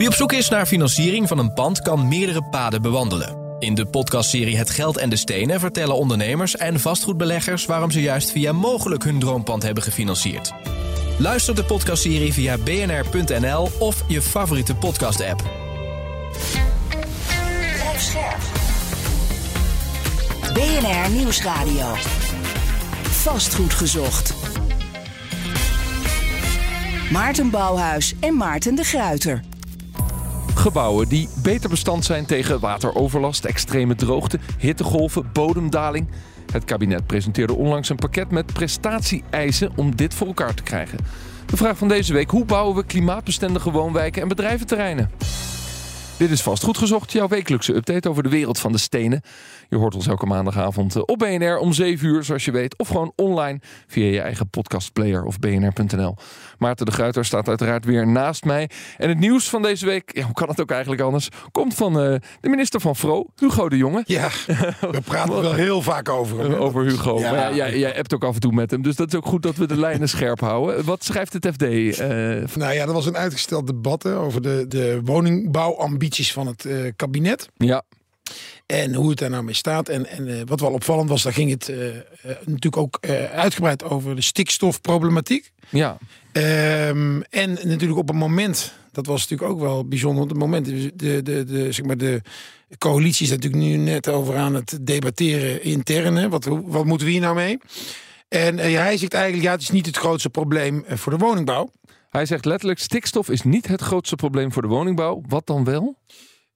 Wie op zoek is naar financiering van een pand kan meerdere paden bewandelen. In de podcastserie Het Geld en de Stenen vertellen ondernemers en vastgoedbeleggers waarom ze juist via mogelijk hun droompand hebben gefinancierd. Luister de podcastserie via bnr.nl of je favoriete podcast-app. BNR Nieuwsradio. Vastgoed gezocht. Maarten Bouwhuis en Maarten de Gruiter. Gebouwen die beter bestand zijn tegen wateroverlast, extreme droogte, hittegolven, bodemdaling. Het kabinet presenteerde onlangs een pakket met prestatie-eisen om dit voor elkaar te krijgen. De vraag van deze week: hoe bouwen we klimaatbestendige woonwijken en bedrijventerreinen? Dit is vast goed gezocht, jouw wekelijkse update over de wereld van de stenen. Je hoort ons elke maandagavond eh, op BNR om 7 uur, zoals je weet. Of gewoon online via je eigen podcastplayer of bnr.nl. Maarten de Gruiter staat uiteraard weer naast mij. En het nieuws van deze week, ja, hoe kan het ook eigenlijk anders, komt van uh, de minister van Vro, Hugo de Jonge. Ja, we praten wel heel vaak over hem. Over Hugo. Ja. Maar ja, jij, jij hebt ook af en toe met hem, dus dat is ook goed dat we de lijnen scherp houden. Wat schrijft het FD? Uh, nou ja, er was een uitgesteld debat hè, over de, de van het uh, kabinet. Ja. En hoe het daar nou mee staat. En, en uh, wat wel opvallend was, daar ging het uh, uh, natuurlijk ook uitgebreid over de stikstofproblematiek. Ja. Um, en natuurlijk op een moment, dat was natuurlijk ook wel bijzonder. Op het moment, de, de, de, zeg maar de coalitie is natuurlijk nu net over aan het debatteren intern. Hè. Wat, wat moeten we hier nou mee? En hij zegt eigenlijk, ja, het is niet het grootste probleem voor de woningbouw. Hij zegt letterlijk, stikstof is niet het grootste probleem voor de woningbouw. Wat dan wel?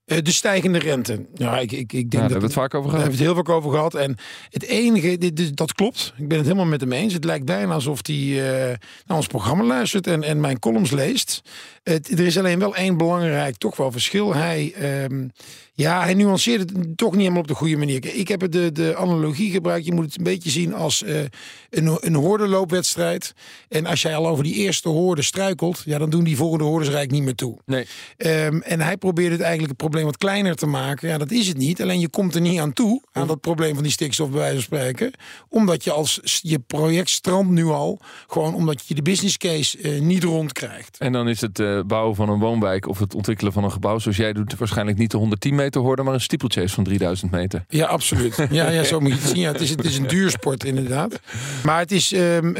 Uh, de stijgende rente. Ja, ik, ik, ik denk ja, dat daar hebben we het vaak over gehad. Daar hebben we het heel vaak over gehad. En het enige, dit, dat klopt. Ik ben het helemaal met hem eens. Het lijkt bijna alsof hij uh, naar ons programma luistert en, en mijn columns leest. Het, er is alleen wel één belangrijk, toch wel verschil. Hij, um, ja, hij nuanceert het toch niet helemaal op de goede manier. Ik heb de, de analogie gebruikt. Je moet het een beetje zien als uh, een, een hoordenloopwedstrijd. En als jij al over die eerste hoorde struikelt, ja, dan doen die volgende hoorders er eigenlijk niet meer toe. Nee. Um, en hij probeert het eigenlijk het probleem wat kleiner te maken. Ja, dat is het niet. Alleen je komt er niet aan toe, aan dat probleem van die stikstof, bij wijze van spreken. Omdat je als je project strandt nu al, gewoon omdat je de business case uh, niet rond krijgt. En dan is het uh, bouwen van een woonwijk of het ontwikkelen van een gebouw, zoals jij doet, waarschijnlijk niet de 110 meter horen, maar een steeplechase van 3000 meter. Ja, absoluut. Ja, ja zo moet je het zien. Ja, het, is, het is een duursport, inderdaad. Maar het is. Um, uh,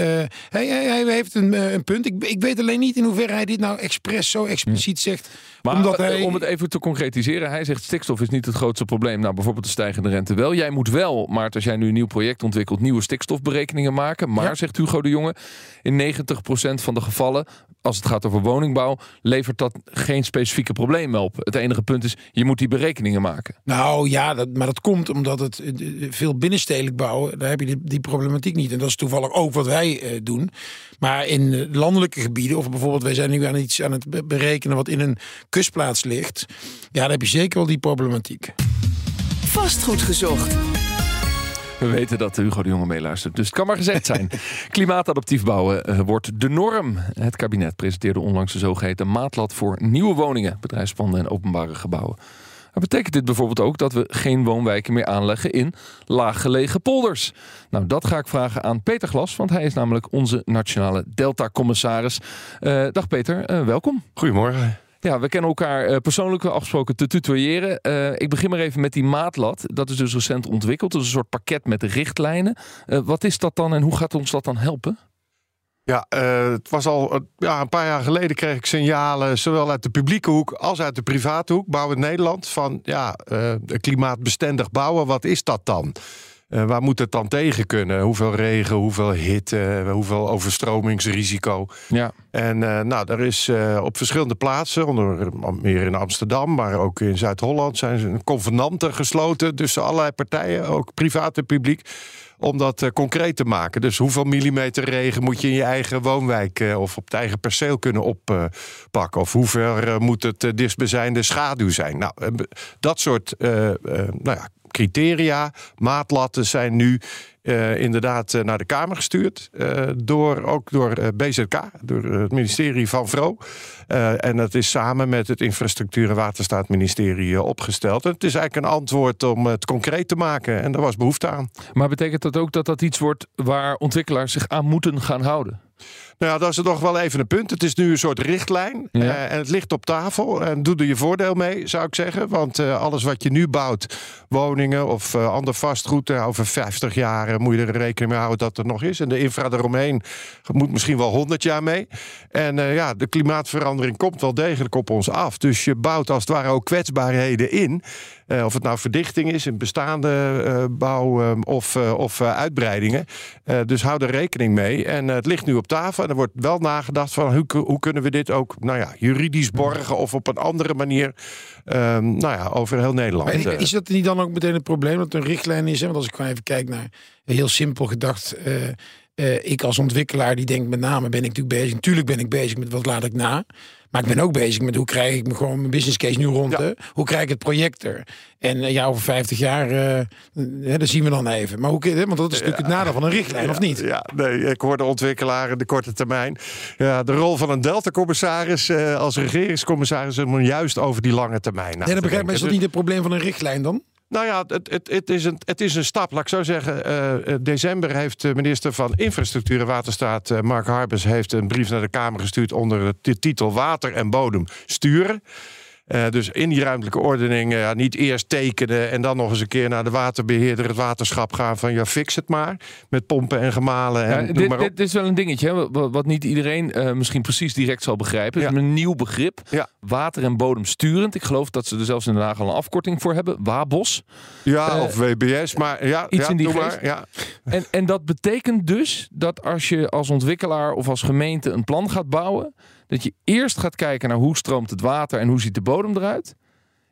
hij, hij, hij, heeft een, uh, een punt. Ik, ik weet alleen niet in hoeverre hij dit nou expres zo expliciet zegt. Maar omdat hij... om het even te concretiseren, hij zegt stikstof is niet het grootste probleem. Nou, bijvoorbeeld de stijgende rente wel. Jij moet wel, maar als jij nu een nieuw project ontwikkelt, nieuwe stikstofberekeningen maken. Maar, ja. zegt Hugo de Jonge, in 90% van de gevallen, als het gaat over woningbouw, levert dat geen specifieke problemen op. Het enige punt is, je moet die berekeningen maken. Nou ja, dat, maar dat komt omdat het veel binnenstedelijk bouwen, daar heb je die, die problematiek niet. En dat is toevallig ook wat wij uh, doen. Maar in landelijke gebieden, of bijvoorbeeld wij zijn nu aan iets aan het berekenen wat in een kustplaats ligt, ja, dan heb je zeker wel die problematiek. Vastgoed gezocht. We weten dat Hugo de Jonge meeluistert, dus het kan maar gezegd zijn. Klimaatadaptief bouwen uh, wordt de norm. Het kabinet presenteerde onlangs de zogeheten maatlat voor nieuwe woningen, bedrijfspanden en openbare gebouwen. Maar betekent dit bijvoorbeeld ook dat we geen woonwijken meer aanleggen in laaggelegen polders? Nou, dat ga ik vragen aan Peter Glas, want hij is namelijk onze nationale Delta-commissaris. Uh, dag Peter, uh, welkom. Goedemorgen. Ja, we kennen elkaar uh, persoonlijk afgesproken te tutoyeren. Uh, ik begin maar even met die maatlat. Dat is dus recent ontwikkeld. Dat is een soort pakket met richtlijnen. Uh, wat is dat dan en hoe gaat ons dat dan helpen? Ja, het was al ja, een paar jaar geleden kreeg ik signalen, zowel uit de publieke hoek als uit de private hoek, Bouwen Nederland, van ja, klimaatbestendig bouwen, wat is dat dan? Uh, waar moet het dan tegen kunnen? Hoeveel regen, hoeveel hitte, hoeveel overstromingsrisico? Ja. En uh, nou, er is op verschillende plaatsen, onder meer in Amsterdam, maar ook in Zuid-Holland, zijn ze convenanten gesloten tussen allerlei partijen, ook privaat en publiek om dat concreet te maken. Dus hoeveel millimeter regen moet je in je eigen woonwijk of op het eigen perceel kunnen oppakken? of hoe ver moet het dichtstbijzijnde schaduw zijn? Nou, dat soort nou ja, criteria, maatlatten zijn nu eh, inderdaad eh, naar de Kamer gestuurd. eh, door, ook door BZK, door het ministerie van Vro. En dat is samen met het Infrastructuur en Waterstaatministerie opgesteld. En het is eigenlijk een antwoord om het concreet te maken. En daar was behoefte aan. Maar betekent dat ook dat dat iets wordt waar ontwikkelaars zich aan moeten gaan houden? Nou ja, dat is toch wel even een punt. Het is nu een soort richtlijn. Ja. en het ligt op tafel. En doe er je voordeel mee, zou ik zeggen. Want alles wat je nu bouwt, woningen of eh, ander vastgoed, over 50 jaar eh, moet je er rekening mee houden dat er nog is. En de infra eromheen moet misschien wel 100 jaar mee. En eh, ja, de klimaatverandering komt wel degelijk op ons af. Dus je bouwt als het ware ook kwetsbaarheden in. Eh, of het nou verdichting is in bestaande eh, bouw eh, of, eh, of uitbreidingen. Dus hou er rekening mee. En het ligt nu op tafel. En er wordt wel nagedacht van hoe, hoe kunnen we dit ook nou ja, juridisch borgen of op een andere manier ehm, nou ja, over heel Nederland. Maar is dat niet dan ook meteen het probleem dat het een richtlijn is? Hè? Want als ik gewoon even kijk naar heel simpel gedacht. ik als ontwikkelaar die denkt met name ben ik natuurlijk bezig. Natuurlijk ben ik bezig met wat laat ik na. Maar ik ben ook bezig met hoe krijg ik me gewoon mijn business case nu rond. Ja. Hoe krijg ik het project er? En eh, ja, over 50 jaar, hè, dat zien we dan even. Maar hoe, want dat is natuurlijk het nadeel van een richtlijn, of niet? Ja, nee, ik hoor de ontwikkelaar in de korte termijn. Ja, de rol van een Delta-commissaris als regeringscommissaris is om juist over die lange termijn Nee, te dat begrijp ik. Is dat denken. niet het probleem van een richtlijn dan? Nou ja, het, het, het, is een, het is een stap. Laat ik zo zeggen. eh, eh, december heeft de minister van Infrastructuur en Waterstaat, eh, Mark Harbers, heeft een brief naar de Kamer gestuurd onder de titel Water en Bodem sturen. Eh, dus in die ruimtelijke ordening eh, niet eerst tekenen en dan nog eens een keer naar de waterbeheerder, het waterschap gaan van ja, fix het maar. Met pompen en gemalen en Ja, dit, maar dit is wel een dingetje, hè, wat, wat niet iedereen eh, misschien precies direct zal begrijpen. Het is Ja. een nieuw begrip. Ja. Water en bodemsturend. Ik geloof dat ze er zelfs in Den Haag al een afkorting voor hebben. WABOS. Ja, of WBS, maar ja, iets ja, in die maar. Ja. En, en dat betekent dus dat als je als ontwikkelaar of als gemeente een plan gaat bouwen, dat je eerst gaat kijken naar hoe stroomt het water en hoe ziet de bodem eruit.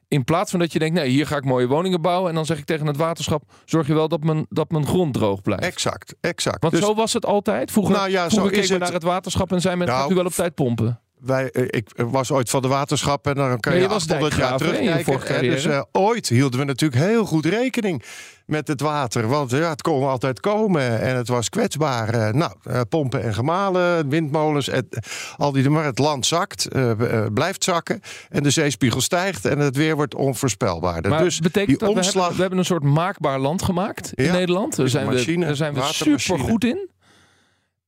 In plaats van dat je denkt, nee, hier ga ik mooie woningen bouwen. En dan zeg ik tegen het waterschap, zorg je wel dat mijn, dat mijn grond droog blijft. Exact, exact. Want Dus zo was het altijd. Vroeger, Nou ja, zo is het. naar het waterschap en zei men, Nou, gaat u wel op tijd pompen. Wij, eh, ik was ooit van de waterschap en dan kan Ja, je, je was 800 jaar je terugkijken. hè. Dus eh, ooit hielden we natuurlijk heel goed rekening met het water. Want ja, het kon altijd komen en het was kwetsbaar. Eh, nou, eh, pompen en gemalen, windmolens, et- al die, maar het land zakt, eh, eh, blijft zakken. En de zeespiegel stijgt en het weer wordt onvoorspelbaarder. Maar dus betekent die we omslag... hebben, we hebben een soort maakbaar land gemaakt in Ja, Nederland. Daar zijn, we, machine, daar zijn we super goed in.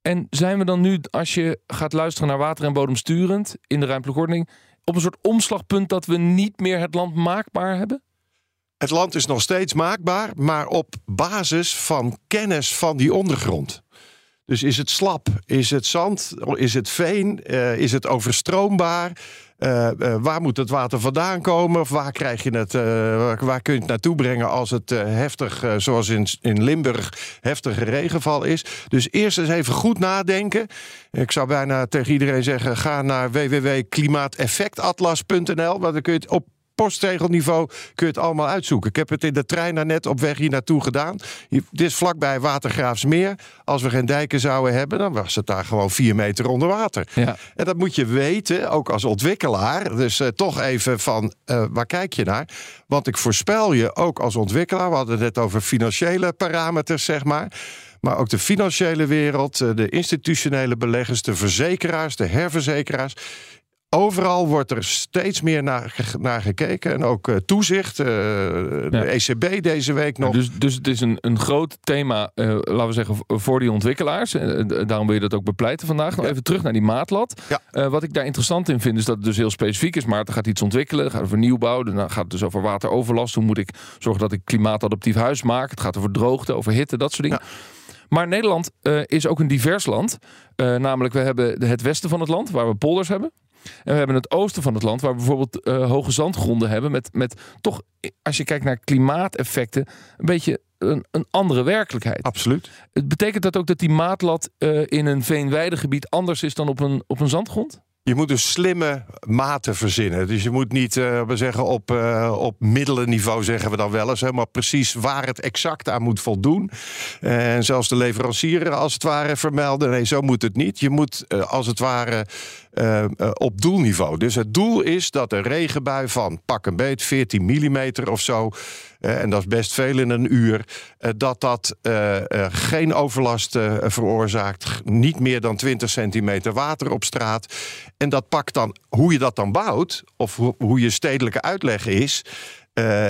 En zijn we dan nu, als je gaat luisteren naar water en bodem sturend in de ruimtelijke op een soort omslagpunt dat we niet meer het land maakbaar hebben? Het land is nog steeds maakbaar, maar op basis van kennis van die ondergrond. Dus is het slap? Is het zand? Is het veen? Eh, is het overstroombaar? Eh, eh, waar moet het water vandaan komen? Of waar, krijg je het, waar, waar kun je het naartoe brengen als het heftig, zoals in, in Limburg, heftige regenval is? Dus eerst eens even goed nadenken. Ik zou bijna tegen iedereen zeggen: ga naar www.klimaateffectatlas.nl, want dan kun je het op postregelniveau kun je het allemaal uitzoeken. Ik heb het in de trein daarnet op weg hier naartoe gedaan. Dit is vlakbij Watergraafsmeer. Als we geen dijken zouden hebben, dan was het daar gewoon vier meter onder water. Ja. En dat moet je weten, ook als ontwikkelaar. Dus eh, toch even van, eh, waar kijk je naar? Want ik voorspel je, ook als ontwikkelaar... we hadden het net over financiële parameters, zeg maar... Maar ook de financiële wereld, eh, de institutionele beleggers, de verzekeraars, de herverzekeraars. Overal wordt er steeds meer naar, ge- naar gekeken. En ook eh, toezicht. eh, De ECB deze week nog. Dus, dus het is een, een groot thema, eh, laten we zeggen, voor die ontwikkelaars. Daarom wil je dat ook bepleiten vandaag. Nog Ja. even terug naar die maatlat. Wat ik daar interessant in vind, is dat het dus heel specifiek is. Maar het gaat iets ontwikkelen. Gaat over nieuwbouw. Dan gaat het dus over wateroverlast. Hoe moet ik zorgen dat ik klimaatadaptief huis maak? Het gaat over droogte, over hitte, dat soort dingen. Maar Nederland is ook een divers land. Namelijk, we hebben het westen van het land, waar we polders hebben. En we hebben het oosten van het land, waar we bijvoorbeeld eh, hoge zandgronden hebben. Met, met toch, als je kijkt naar klimaateffecten, een beetje een, een andere werkelijkheid. Absoluut. Het betekent dat ook dat die maatlat eh, in een veenweidegebied anders is dan op een, op een zandgrond? Je moet dus slimme maten verzinnen. Dus je moet niet eh, we zeggen op, eh, op middelenniveau, zeggen we dan wel eens, maar precies waar het exact aan moet voldoen. En zelfs de leverancier als het ware vermelden. Nee, zo moet het niet. Je moet eh, als het ware uh, uh, op doelniveau. Dus het doel is dat een regenbui van pak een beet 14 mm of zo. En dat is best veel in een uur. dat dat geen overlast veroorzaakt. Niet meer dan 20 centimeter water op straat. En dat pakt dan, hoe je dat dan bouwt, of ho hoe je stedelijke uitleg is.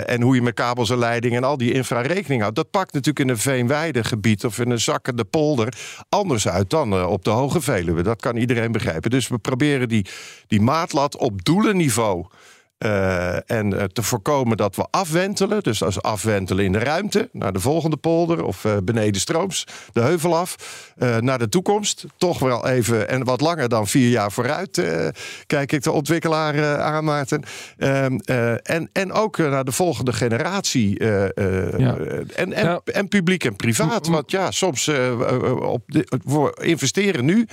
En hoe je met kabels en leidingen en al die infra rekening houdt. Dat pakt natuurlijk in een veenweidegebied of in een zakkende polder anders uit dan op de Hoge Veluwe. Dat kan iedereen begrijpen. Dus we proberen die, die maatlat op doelenniveau uh, en uh, te voorkomen dat we afwentelen. Dus als afwentelen in de ruimte naar de volgende polder of uh, beneden strooms, de heuvel af, naar de toekomst. Toch wel even en wat langer dan vier jaar vooruit, kijk ik de ontwikkelaar aan, Maarten. Ehm, en, en ook naar de volgende generatie. Ja. en, en, nou, en, publiek en privaat. Want ja, soms op de, we investeren nu,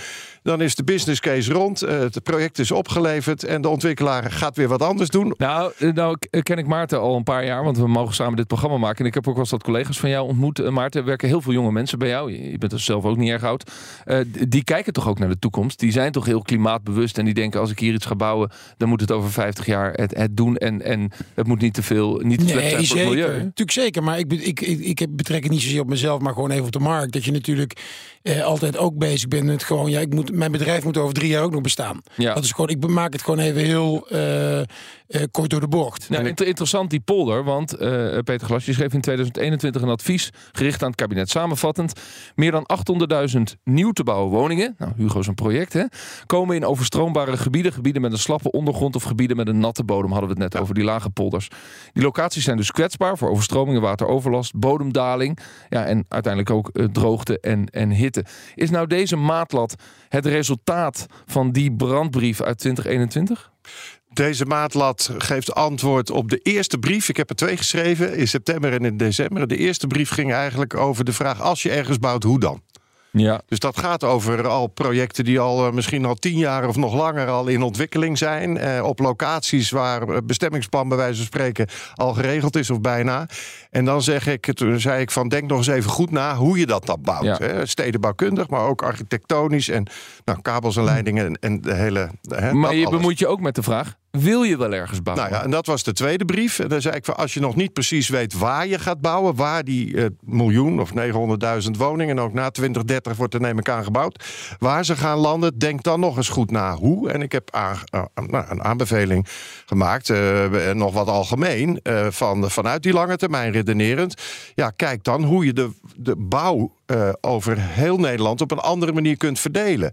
dan is de business case rond, het project is opgeleverd en de ontwikkelaar gaat weer wat anders doen. Nou, eh, nou ken ik Maarten al een paar jaar, want we mogen samen dit programma maken. En ik heb ook wel eens wat collega's van jou ontmoet. Eh, Maarten, er werken heel veel jonge mensen bij jou. Je bent er zelf ook niet erg oud. Uh, die kijken toch ook naar de toekomst. Die zijn toch heel klimaatbewust. En die denken, als ik hier iets ga bouwen, dan moet het over 50 jaar het, het doen. En, en het moet niet te veel, niet te slecht zijn voor het milieu. Natuurlijk zeker, maar ik, ik, ik, ik betrek het niet zozeer op mezelf, maar gewoon even op de markt. Dat je natuurlijk eh, altijd ook bezig bent met gewoon, ja, ik moet, mijn bedrijf moet over drie jaar ook nog bestaan. Ja. Dat is gewoon, ik maak het gewoon even heel uh, uh, kort door de bocht. Nou, interessant die polder, want uh, Peter Glas, je schreef in 2021 een advies gericht aan het kabinet. Samenvattend, meer dan 800.000 nieuw te bouwen woningen, nou Hugo is een project, hè, komen in overstroombare gebieden, gebieden met een slappe ondergrond of gebieden met een natte bodem, hadden we het net ja. over, die lage polders. Die locaties zijn dus kwetsbaar voor overstromingen, wateroverlast, bodemdaling, ja, en uiteindelijk ook uh, droogte en, en hitte. Is nou deze maatlat het resultaat van die brandbrief uit 2021? Deze maatlat geeft antwoord op de eerste brief. Ik heb er twee geschreven in september en in december. De eerste brief ging eigenlijk over de vraag: als je ergens bouwt, hoe dan? Ja. Dus dat gaat over al projecten die al uh, misschien al tien jaar of nog langer al in ontwikkeling zijn. Uh, op locaties waar bestemmingsplan bij wijze van spreken al geregeld is of bijna. En dan zeg ik, toen zei ik van denk nog eens even goed na hoe je dat dan bouwt. Ja. Hè? Stedenbouwkundig, maar ook architectonisch en nou, kabels en leidingen en, en de hele. Hè, maar je bemoeit je ook met de vraag: wil je wel ergens bouwen? Nou ja, en dat was de tweede brief. En dan zei ik van als je nog niet precies weet waar je gaat bouwen, waar die uh, miljoen of 900.000 woningen, en ook na 2030 wordt er neem ik aan gebouwd, waar ze gaan landen, denk dan nog eens goed na hoe. En ik heb uh, nou, een aanbeveling gemaakt, uh, nog wat algemeen, van, vanuit die lange termijn redenerend. Ja, kijk dan hoe je de, de bouw over heel Nederland op een andere manier kunt verdelen.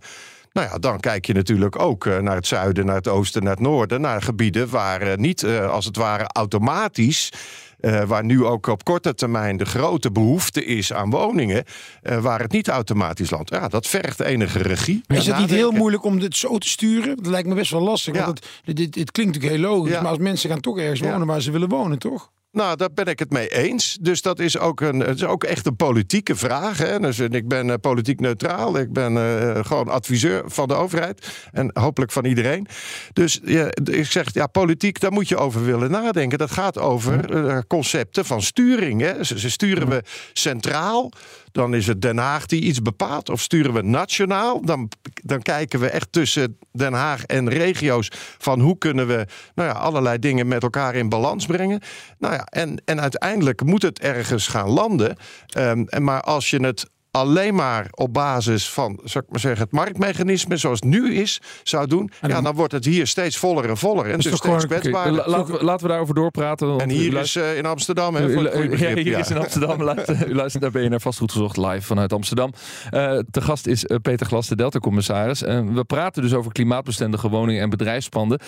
Nou ja, dan kijk je natuurlijk ook eh, naar het zuiden, naar het oosten, naar het noorden. Naar gebieden waar eh, niet eh, als het ware automatisch. Uh, waar nu ook op korte termijn de grote behoefte is aan woningen, uh, waar het niet automatisch landt. Ja, dat vergt enige regie. Maar is het niet heel moeilijk om dit zo te sturen? Dat lijkt me best wel lastig. Ja. Want het, dit, dit, klinkt natuurlijk heel logisch, ja. maar als mensen gaan toch ergens wonen waar ze willen wonen, toch? Nou, daar ben ik het mee eens. Dus dat is ook, een, het is ook echt een politieke vraag. Hè? Dus ik ben uh, politiek neutraal. Ik ben uh, gewoon adviseur van de overheid. En hopelijk van iedereen. Dus ja, ik zeg, ja, politiek, daar moet je over willen nadenken. Dat gaat over uh, concepten van sturing. Hè? Ze, ze sturen we centraal dan is het Den Haag die iets bepaalt. Of sturen we nationaal, dan, dan kijken we echt tussen Den Haag en regio's van hoe kunnen we nou ja, allerlei dingen met elkaar in balans brengen. Nou ja, en, en uiteindelijk moet het ergens gaan landen. Um, maar als je het alleen maar op basis van, zou ik maar zeggen, het marktmechanisme zoals het nu is, zou doen, ja, dan wordt het hier steeds voller en voller. En dus steeds kwetsbaarder. Okay. Laten, we, laten we daarover doorpraten. En hier is uh, in Amsterdam. Hè, u, u, ja, hier is in Amsterdam. u luistert naar BNR Vastgoed Gezocht live vanuit Amsterdam. Uh, te gast is uh, Peter Glas, de Delta-commissaris. we praten dus over klimaatbestendige woningen en bedrijfspanden.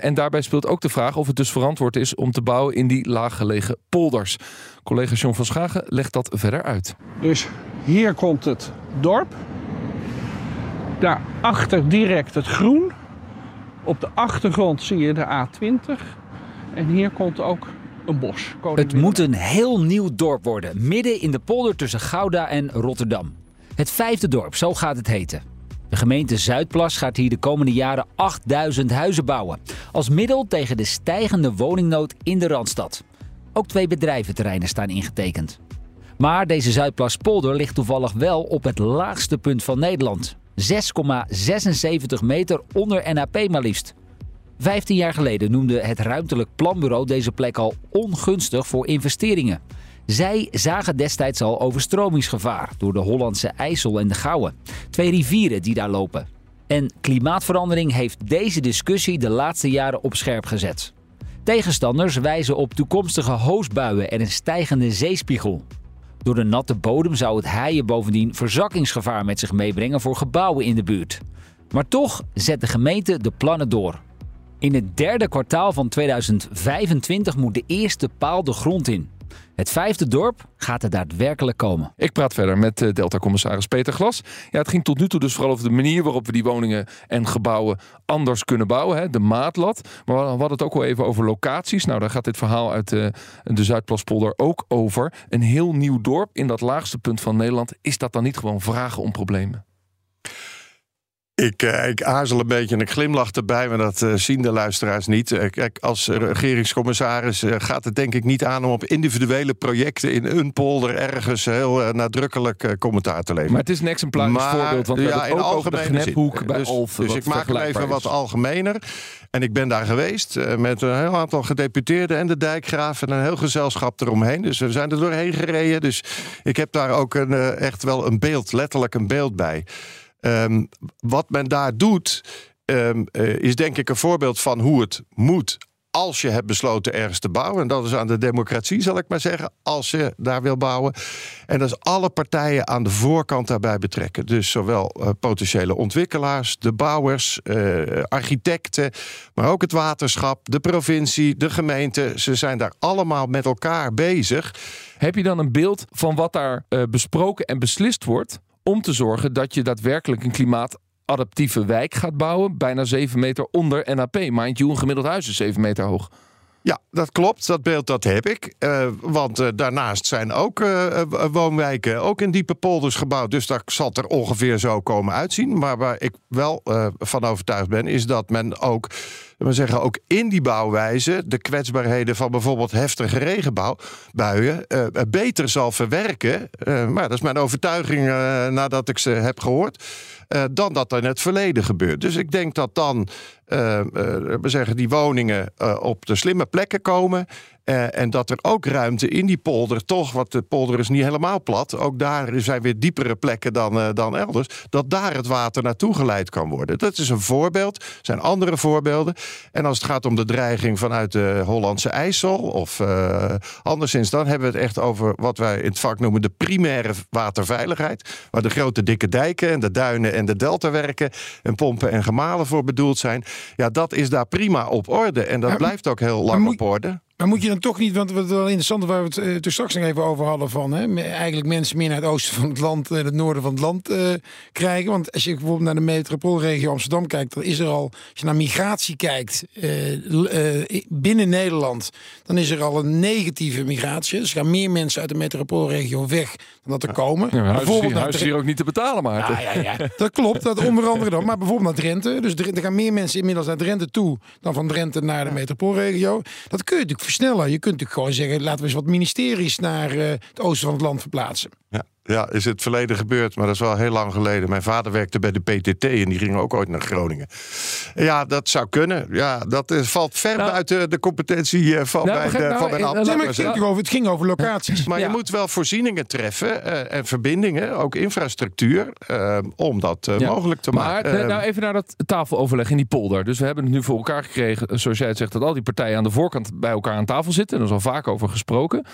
en daarbij speelt ook de vraag of het dus verantwoord is om te bouwen in die laaggelegen polders. Collega John van Schagen legt dat verder uit. Dus hier komt het dorp. Daarachter direct het groen. Op de achtergrond zie je de A20. En hier komt ook een bos. Het moet een heel nieuw dorp worden. Midden in de polder tussen Gouda en Rotterdam. Het vijfde dorp, zo gaat het heten. De gemeente Zuidplas gaat hier de komende jaren 8000 huizen bouwen. Als middel tegen de stijgende woningnood in de Randstad. Ook twee bedrijventerreinen staan ingetekend. Maar deze Zuidplaspolder ligt toevallig wel op het laagste punt van Nederland. 6,76 meter onder NAP maar liefst. 15 jaar geleden noemde het Ruimtelijk Planbureau deze plek al ongunstig voor investeringen. Zij zagen destijds al overstromingsgevaar door de Hollandse IJssel en de Gouwe. Twee rivieren die daar lopen. En klimaatverandering heeft deze discussie de laatste jaren op scherp gezet. Tegenstanders wijzen op toekomstige hoosbuien en een stijgende zeespiegel. Door de natte bodem zou het haaien bovendien verzakkingsgevaar met zich meebrengen voor gebouwen in de buurt. Maar toch zet de gemeente de plannen door. In het derde kwartaal van 2025 moet de eerste paal de grond in. Het vijfde dorp gaat er daadwerkelijk komen. Ik praat verder met eh, Delta-commissaris Peter Glas. Ja, het ging tot nu toe dus vooral over de manier waarop we die woningen en gebouwen anders kunnen bouwen. Hè, de maatlat. Maar we hadden het ook al even over locaties. Nou, daar gaat dit verhaal uit de, eh, de Zuidplaspolder ook over. Een heel nieuw dorp in dat laagste punt van Nederland. Is dat dan niet gewoon vragen om problemen? Ik, uh, ik aarzel een beetje en ik glimlach erbij, maar dat uh, zien de luisteraars niet. Uh, kijk, als regeringscommissaris gaat het denk ik niet aan om op individuele projecten in een polder ergens heel nadrukkelijk commentaar te leveren. Maar het is een exemplarisch voorbeeld, want we ja, in ook over de Gnephoek bij dus. Dus ik maak het even wat algemener. En ik ben daar geweest met een heel aantal gedeputeerden en de dijkgraaf en een heel gezelschap eromheen. Dus we zijn er doorheen gereden. Dus ik heb daar ook een, echt wel een beeld, letterlijk een beeld bij. Um, wat men daar doet, um, uh, is denk ik een voorbeeld van hoe het moet als je hebt besloten ergens te bouwen. En dat is aan de democratie, zal ik maar zeggen, als je daar wil bouwen. En dat is alle partijen aan de voorkant daarbij betrekken. Dus zowel uh, potentiële ontwikkelaars, de bouwers, uh, architecten, maar ook het waterschap, de provincie, de gemeente. Ze zijn daar allemaal met elkaar bezig. Heb je dan een beeld van wat daar besproken en beslist wordt? Om te zorgen dat je daadwerkelijk een klimaatadaptieve wijk gaat bouwen. Bijna 7 meter onder NAP. Mind you, een gemiddeld huis is 7 meter hoog. Ja, dat klopt. Dat beeld dat heb ik. Uh, want uh, daarnaast zijn ook uh, woonwijken, ook in diepe polders gebouwd. Dus daar zal er ongeveer zo komen uitzien. Maar waar ik wel van overtuigd ben, is dat men ook we zeggen ook in die bouwwijze de kwetsbaarheden van bijvoorbeeld heftige regenbuien uh, beter zal verwerken. Uh, maar dat is mijn overtuiging nadat ik ze heb gehoord. dan dat er in het verleden gebeurt. Dus ik denk dat dan we zeggen, die woningen op de slimme plekken komen. Uh, en dat er ook ruimte in die polder, toch, want de polder is niet helemaal plat. Ook daar zijn weer diepere plekken dan, uh, dan elders. Dat daar het water naartoe geleid kan worden. Dat is een voorbeeld. Er zijn andere voorbeelden. En als het gaat om de dreiging vanuit de Hollandse IJssel of uh, anderszins, dan hebben we het echt over wat wij in het vak noemen de primaire waterveiligheid. Waar de grote dikke dijken en de duinen en de deltawerken en pompen en gemalen voor bedoeld zijn. Ja, dat is daar prima op orde. En dat blijft ook heel lang op orde. Maar moet je dan toch niet, want wat wel interessant waar we het uh, toen straks nog even over hadden van hè, eigenlijk mensen meer naar het oosten van het land en het noorden van het land uh, krijgen. Want als je bijvoorbeeld naar de metropoolregio Amsterdam kijkt, dan is er al, als je naar migratie kijkt uh, binnen Nederland, dan is er al een negatieve migratie. Dus er gaan meer mensen uit de metropoolregio weg dan dat er komen. Ja, huis bijvoorbeeld huis is hier ook niet te betalen, maar. Ja, ja, ja. dat klopt, dat onder andere dan. Maar bijvoorbeeld naar Drenthe. Dus er gaan meer mensen inmiddels naar Drenthe toe dan van Drenthe naar de metropoolregio. Dat kun je natuurlijk versnellen. Je kunt natuurlijk gewoon zeggen, laten we eens wat ministeries naar uh, het oosten van het land verplaatsen. Ja. Ja, is het verleden gebeurd, maar dat is wel heel lang geleden. Mijn vader werkte bij de PTT en die ging ook ooit naar Groningen. Ja, dat zou kunnen. Ja, dat is, valt ver nou, buiten de competentie eh, van, nou, bij de, nou, van mijn ambt. Nee, maar het, ging over, het ging over locaties. Maar ja. je moet wel voorzieningen treffen uh, en verbindingen, ook infrastructuur, uh, om dat ja. mogelijk te maar, maken. nou, even naar dat tafeloverleg in die polder. Dus we hebben het nu voor elkaar gekregen, zoals jij het zegt, dat al die partijen aan de voorkant bij elkaar aan tafel zitten. En er is al vaak over gesproken.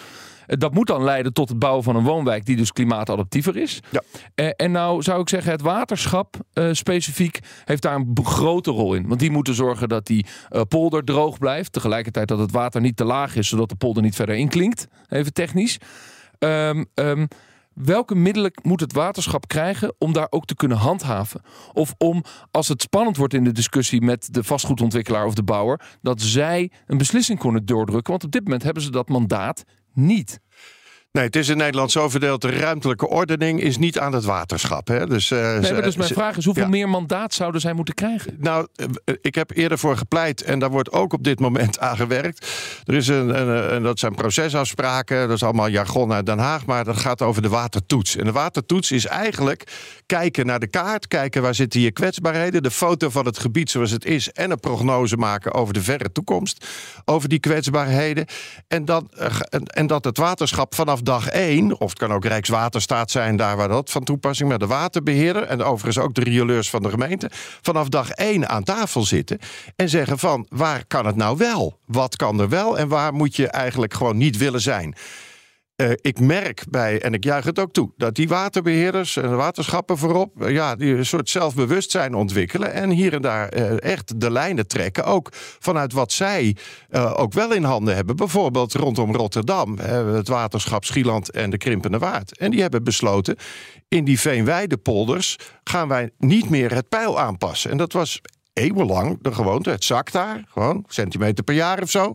Dat moet dan leiden tot het bouwen van een woonwijk die dus klimaatadaptiever is. Ja. Uh, en nou zou ik zeggen, het waterschap uh, specifiek heeft daar een grote rol in. Want die moeten zorgen dat die polder droog blijft. Tegelijkertijd dat het water niet te laag is, zodat de polder niet verder inklinkt. Even technisch. Um, um, welke middelen moet het waterschap krijgen om daar ook te kunnen handhaven? Of om, als het spannend wordt in de discussie met de vastgoedontwikkelaar of de bouwer, dat zij een beslissing kunnen doordrukken. Want op dit moment hebben ze dat mandaat niet. Nee, het is in Nederland zo verdeeld. De ruimtelijke ordening is niet aan het waterschap. Hè? Dus, uh, nee, maar dus mijn vraag is: hoeveel ja. meer mandaat zouden zij moeten krijgen? Nou, eh, ik heb eerder voor gepleit en daar wordt ook op dit moment aan gewerkt. Er is een, een, een- dat zijn procesafspraken, dat is allemaal jargon uit Den Haag, maar dat gaat over de watertoets. En de watertoets is eigenlijk kijken naar de kaart, kijken waar zitten je kwetsbaarheden, de foto van het gebied zoals het is en een prognose maken over de verre toekomst, over die kwetsbaarheden. En, dan, eh, en dat het waterschap vanaf dag één, of het kan ook Rijkswaterstaat zijn, daar waar dat van toepassing, maar de waterbeheerder en overigens ook de rioleurs van de gemeente, vanaf dag één aan tafel zitten en zeggen van waar kan het nou wel? Wat kan er wel en waar moet je eigenlijk gewoon niet willen zijn? Eh, ik merk bij, en ik juich het ook toe, dat die waterbeheerders en waterschappen voorop, eh, ja, die een soort zelfbewustzijn ontwikkelen en hier en daar eh, echt de lijnen trekken. Ook vanuit wat zij ook wel in handen hebben. Bijvoorbeeld rondom Rotterdam, het waterschap Schieland en de Krimpende Waard. En die hebben besloten, in die Veenweidepolders gaan wij niet meer het pijl aanpassen. En dat was eeuwenlang de gewoonte. Het zakt daar, gewoon centimeter per jaar of zo.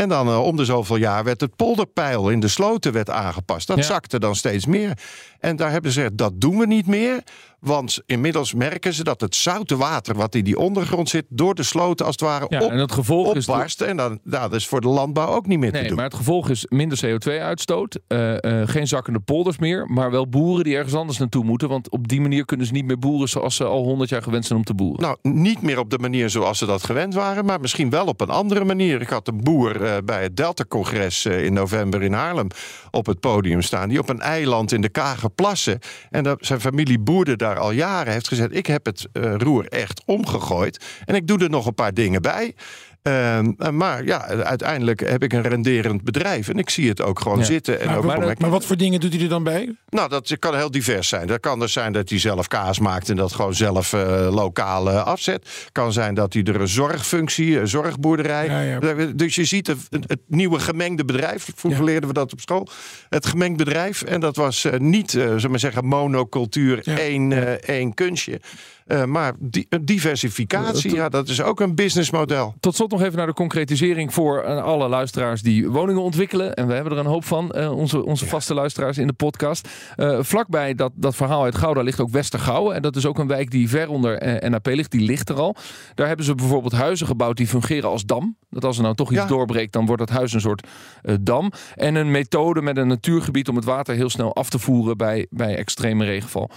En dan eh, om de zoveel jaar werd het polderpeil in de sloten werd aangepast. Dat Ja. zakte dan steeds meer. En daar hebben ze gezegd, dat doen we niet meer. Want inmiddels merken ze dat het zoute water wat in die ondergrond zit... door de sloten als het ware Ja, op, en het gevolg is. opbarst. En dan, nou, dat is voor de landbouw ook niet meer te Nee, doen. maar het gevolg is minder CO2-uitstoot, eh, eh, geen zakkende polders meer, maar wel boeren die ergens anders naartoe moeten. Want op die manier kunnen ze niet meer boeren zoals ze al 100 jaar gewend zijn om te boeren. Nou, niet meer op de manier zoals ze dat gewend waren, maar misschien wel op een andere manier. Ik had een boer eh, bij het Delta-congres in november in Haarlem op het podium staan, die op een eiland in de Kagerplassen, en dat, zijn familie boerde daar al jaren, heeft gezegd: Ik heb het eh, roer echt omgegooid en ik doe er nog een paar dingen bij. Ehm, eh, maar ja, uiteindelijk heb ik een renderend bedrijf en ik zie het ook gewoon Ja. zitten. En Maar, ook maar, maar wat voor dingen doet hij er dan bij? nou, dat kan heel divers zijn. Dat kan dus zijn dat hij zelf kaas maakt en dat gewoon zelf eh, lokaal eh, afzet. Kan zijn dat hij er een zorgfunctie, een zorgboerderij. Ja, ja. Dus je ziet het, het nieuwe gemengde bedrijf. Vroeger leerden we dat op school. Het gemengd bedrijf. En dat was eh, niet, zullen we maar zeggen, monocultuur, één, één kunstje. Eh, maar di- een diversificatie, ja, dat is ook een businessmodel. Tot slot nog even naar de concretisering voor eh, alle luisteraars die woningen ontwikkelen. En we hebben er een hoop van, eh, onze, onze vaste luisteraars in de podcast. Eh, vlakbij dat, dat verhaal uit Gouda ligt ook Westergouwen. En dat is ook een wijk die ver onder eh, NAP ligt. Die ligt er al. Daar hebben ze bijvoorbeeld huizen gebouwd die fungeren als dam. Dat als er nou toch iets Ja. doorbreekt, dan wordt dat huis een soort eh, dam. En een methode met een natuurgebied om het water heel snel af te voeren bij, bij extreme regenval.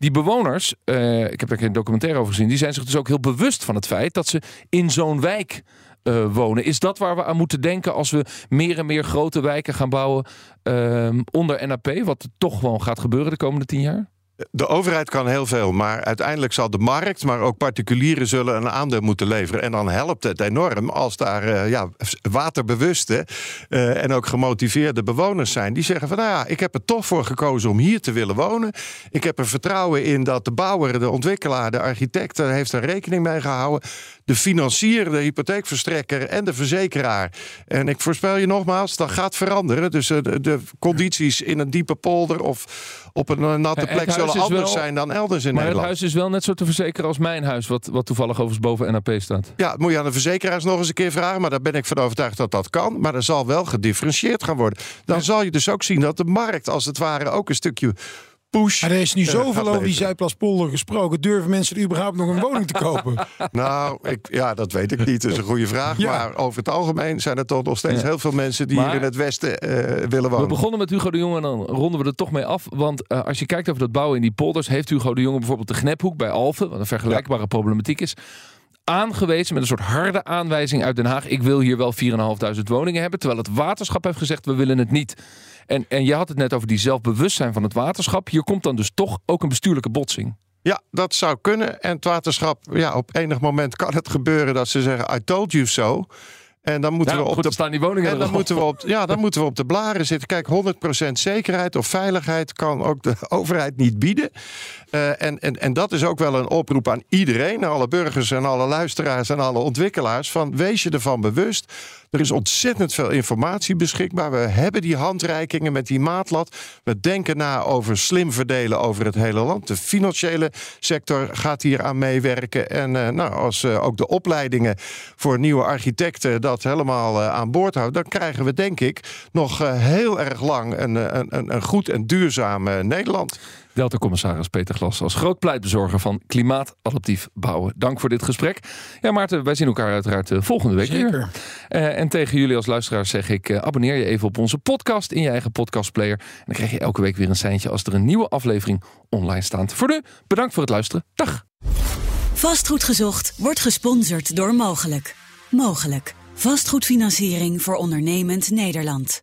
Die bewoners, eh, ik heb daar geen documentaire over gezien, die zijn zich dus ook heel bewust van het feit dat ze in zo'n wijk eh, wonen. Is dat waar we aan moeten denken als we meer en meer grote wijken gaan bouwen ehm, onder NAP? Wat toch gewoon gaat gebeuren de komende tien jaar? De overheid kan heel veel, maar uiteindelijk zal de markt, maar ook particulieren zullen een aandeel moeten leveren. En dan helpt het enorm als daar eh, ja, waterbewuste eh, en ook gemotiveerde bewoners zijn. Die zeggen van nou ja, ik heb er toch voor gekozen om hier te willen wonen. Ik heb er vertrouwen in dat de bouwer, de ontwikkelaar, de architect er heeft er rekening mee gehouden. De financier, de hypotheekverstrekker en de verzekeraar. En ik voorspel je nogmaals, dat gaat veranderen. Dus eh, de, de condities in een diepe polder of op een eh, natte Het plek zullen anders wel- zijn dan elders in maar het Nederland. huis is wel net zo te verzekeren als mijn huis, wat, wat toevallig overigens boven NAP staat. Ja, dat moet je aan de verzekeraars nog eens een keer vragen. Maar daar ben ik van overtuigd dat dat kan. Maar er zal wel gedifferentieerd gaan worden. Dan zal je dus ook zien dat de markt als het ware ook een stukje push. Maar er is nu zoveel over die. Zuidplaspolder gesproken. Durven mensen er überhaupt nog een woning te kopen? Nou, ik, ja, dat weet ik niet. Dat is een goede vraag. Ja. Maar over het algemeen zijn er toch nog steeds Ja. heel veel mensen die Maar- hier in het Westen eh, willen We wonen. begonnen met Hugo de Jonge en dan ronden we er toch mee af. Want eh, als je kijkt over dat bouwen in die polders, heeft Hugo de Jonge bijvoorbeeld de Knephoek bij Alphen, wat een vergelijkbare problematiek is, aangewezen met een soort harde aanwijzing uit Den Haag. Ik wil hier wel 4.500 woningen hebben. Terwijl het waterschap heeft gezegd, we willen het niet. En, en je had het net over die zelfbewustzijn van het waterschap. Hier komt dan dus toch ook een bestuurlijke botsing. Ja, dat zou kunnen. En het waterschap, ja, op enig moment kan het gebeuren dat ze zeggen: I told you so. En dan moeten Ja, we op goed, de dan staan die woningen En dan moeten, we op, ja, dan moeten we op de blaren zitten. Kijk, 100% zekerheid of veiligheid kan ook de overheid niet bieden. Eh, en, en, en dat is ook wel een oproep aan iedereen, alle burgers en alle luisteraars en alle ontwikkelaars. Van wees je ervan bewust Er is ontzettend veel informatie beschikbaar. We hebben die handreikingen met die maatlat. We denken na over slim verdelen over het hele land. De financiële sector gaat hier aan meewerken. En uh, nou, als uh, ook de opleidingen voor nieuwe architecten dat helemaal uh, aan boord houden, dan krijgen we denk ik nog heel erg lang een, een, een goed en duurzaam Nederland. Delta-commissaris Peter Glas als groot pleitbezorger van klimaatadaptief bouwen. Dank voor dit gesprek. Ja, Maarten, wij zien elkaar uiteraard volgende week Zeker. weer. Uh, en tegen jullie als luisteraars zeg ik: uh, abonneer je even op onze podcast in je eigen podcastplayer. En dan krijg je elke week weer een seintje als er een nieuwe aflevering online staat. Voor nu, bedankt voor het luisteren. Dag. Vastgoed gezocht wordt gesponsord door Mogelijk. Mogelijk. Vastgoedfinanciering voor ondernemend Nederland.